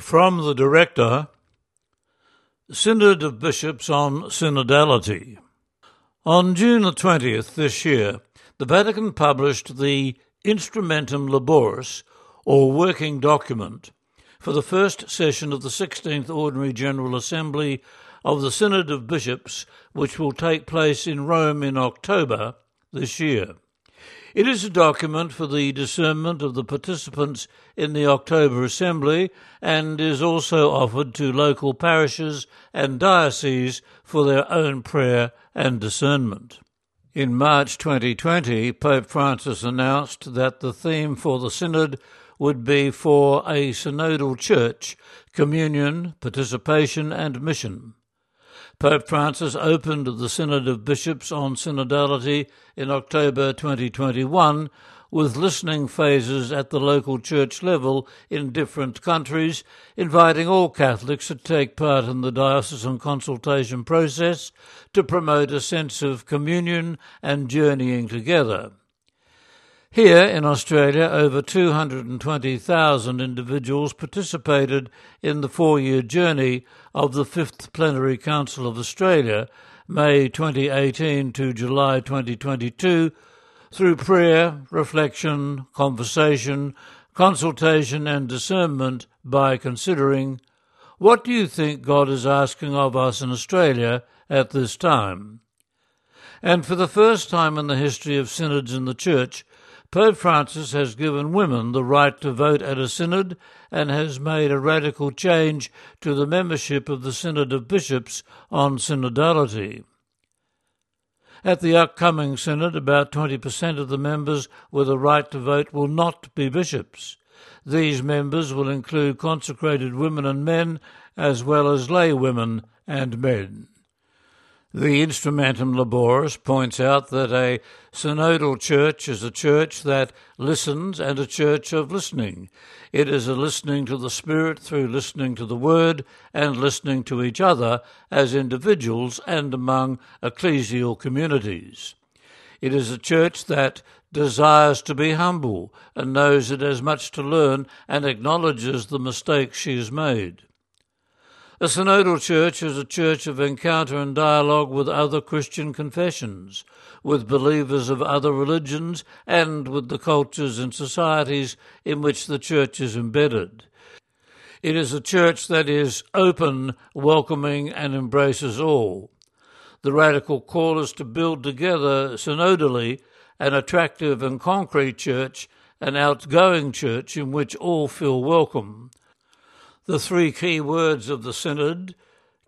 From the Director, Synod of Bishops on Synodality. On June the 20th this year, the Vatican published the Instrumentum Laboris, or working document, for the first session of the 16th Ordinary General Assembly of the Synod of Bishops, which will take place in Rome in October this year. It is a document for the discernment of the participants in the October Assembly and is also offered to local parishes and dioceses for their own prayer and discernment. In March 2020, Pope Francis announced that the theme for the Synod would be for a synodal church communion, participation, and mission. Pope Francis opened the Synod of Bishops on Synodality in October 2021 with listening phases at the local church level in different countries, inviting all Catholics to take part in the diocesan consultation process to promote a sense of communion and journeying together. Here in Australia, over 220,000 individuals participated in the four year journey of the Fifth Plenary Council of Australia, May 2018 to July 2022, through prayer, reflection, conversation, consultation, and discernment by considering what do you think God is asking of us in Australia at this time? And for the first time in the history of synods in the Church, Pope Francis has given women the right to vote at a synod and has made a radical change to the membership of the Synod of Bishops on synodality. At the upcoming synod, about 20% of the members with a right to vote will not be bishops. These members will include consecrated women and men, as well as lay women and men. The Instrumentum Laboris points out that a synodal church is a church that listens and a church of listening. It is a listening to the Spirit through listening to the Word and listening to each other as individuals and among ecclesial communities. It is a church that desires to be humble and knows it has much to learn and acknowledges the mistakes she has made. A synodal church is a church of encounter and dialogue with other Christian confessions, with believers of other religions, and with the cultures and societies in which the church is embedded. It is a church that is open, welcoming, and embraces all. The radical call is to build together synodally an attractive and concrete church, an outgoing church in which all feel welcome the three key words of the Synod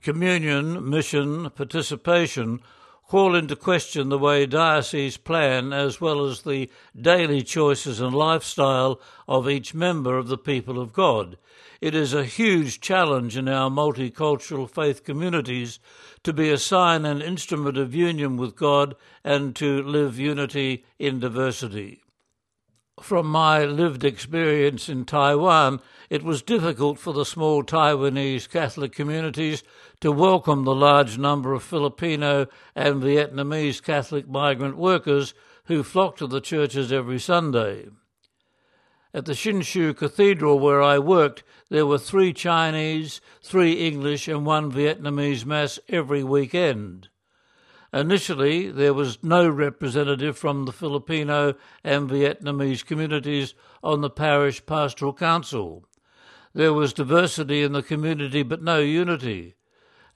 communion, mission, participation call into question the way dioceses plan as well as the daily choices and lifestyle of each member of the people of God. It is a huge challenge in our multicultural faith communities to be a sign and instrument of union with God and to live unity in diversity. From my lived experience in Taiwan, it was difficult for the small Taiwanese Catholic communities to welcome the large number of Filipino and Vietnamese Catholic migrant workers who flocked to the churches every Sunday. At the Hsinchu Cathedral where I worked, there were three Chinese, three English, and one Vietnamese Mass every weekend. Initially, there was no representative from the Filipino and Vietnamese communities on the parish pastoral council. There was diversity in the community but no unity.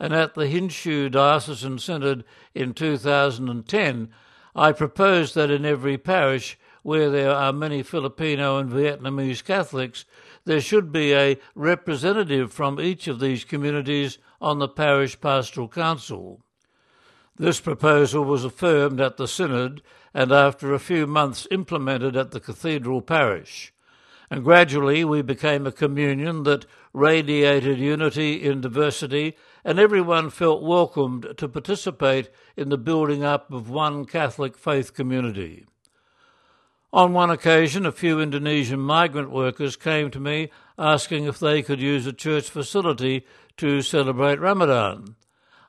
And at the Hsinchu Diocesan Synod in 2010, I proposed that in every parish where there are many Filipino and Vietnamese Catholics, there should be a representative from each of these communities on the parish pastoral council. This proposal was affirmed at the Synod and after a few months implemented at the Cathedral Parish. And gradually we became a communion that radiated unity in diversity, and everyone felt welcomed to participate in the building up of one Catholic faith community. On one occasion, a few Indonesian migrant workers came to me asking if they could use a church facility to celebrate Ramadan.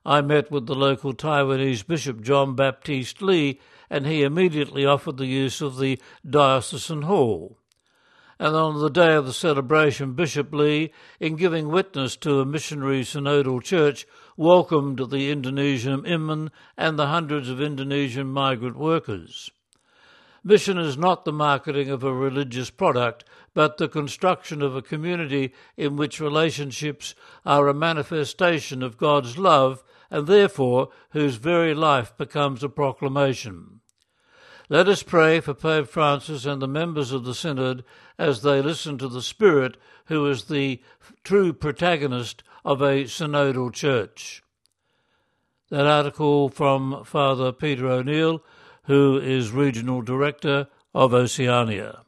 I met with the local Taiwanese Bishop John Baptiste Lee, and he immediately offered the use of the diocesan hall. and on the day of the celebration, Bishop Lee, in giving witness to a missionary synodal church, welcomed the Indonesian Imam and the hundreds of Indonesian migrant workers. Mission is not the marketing of a religious product, but the construction of a community in which relationships are a manifestation of God's love and therefore whose very life becomes a proclamation. Let us pray for Pope Francis and the members of the Synod as they listen to the Spirit, who is the true protagonist of a synodal church. That article from Father Peter O'Neill, who is Regional Director of Oceania.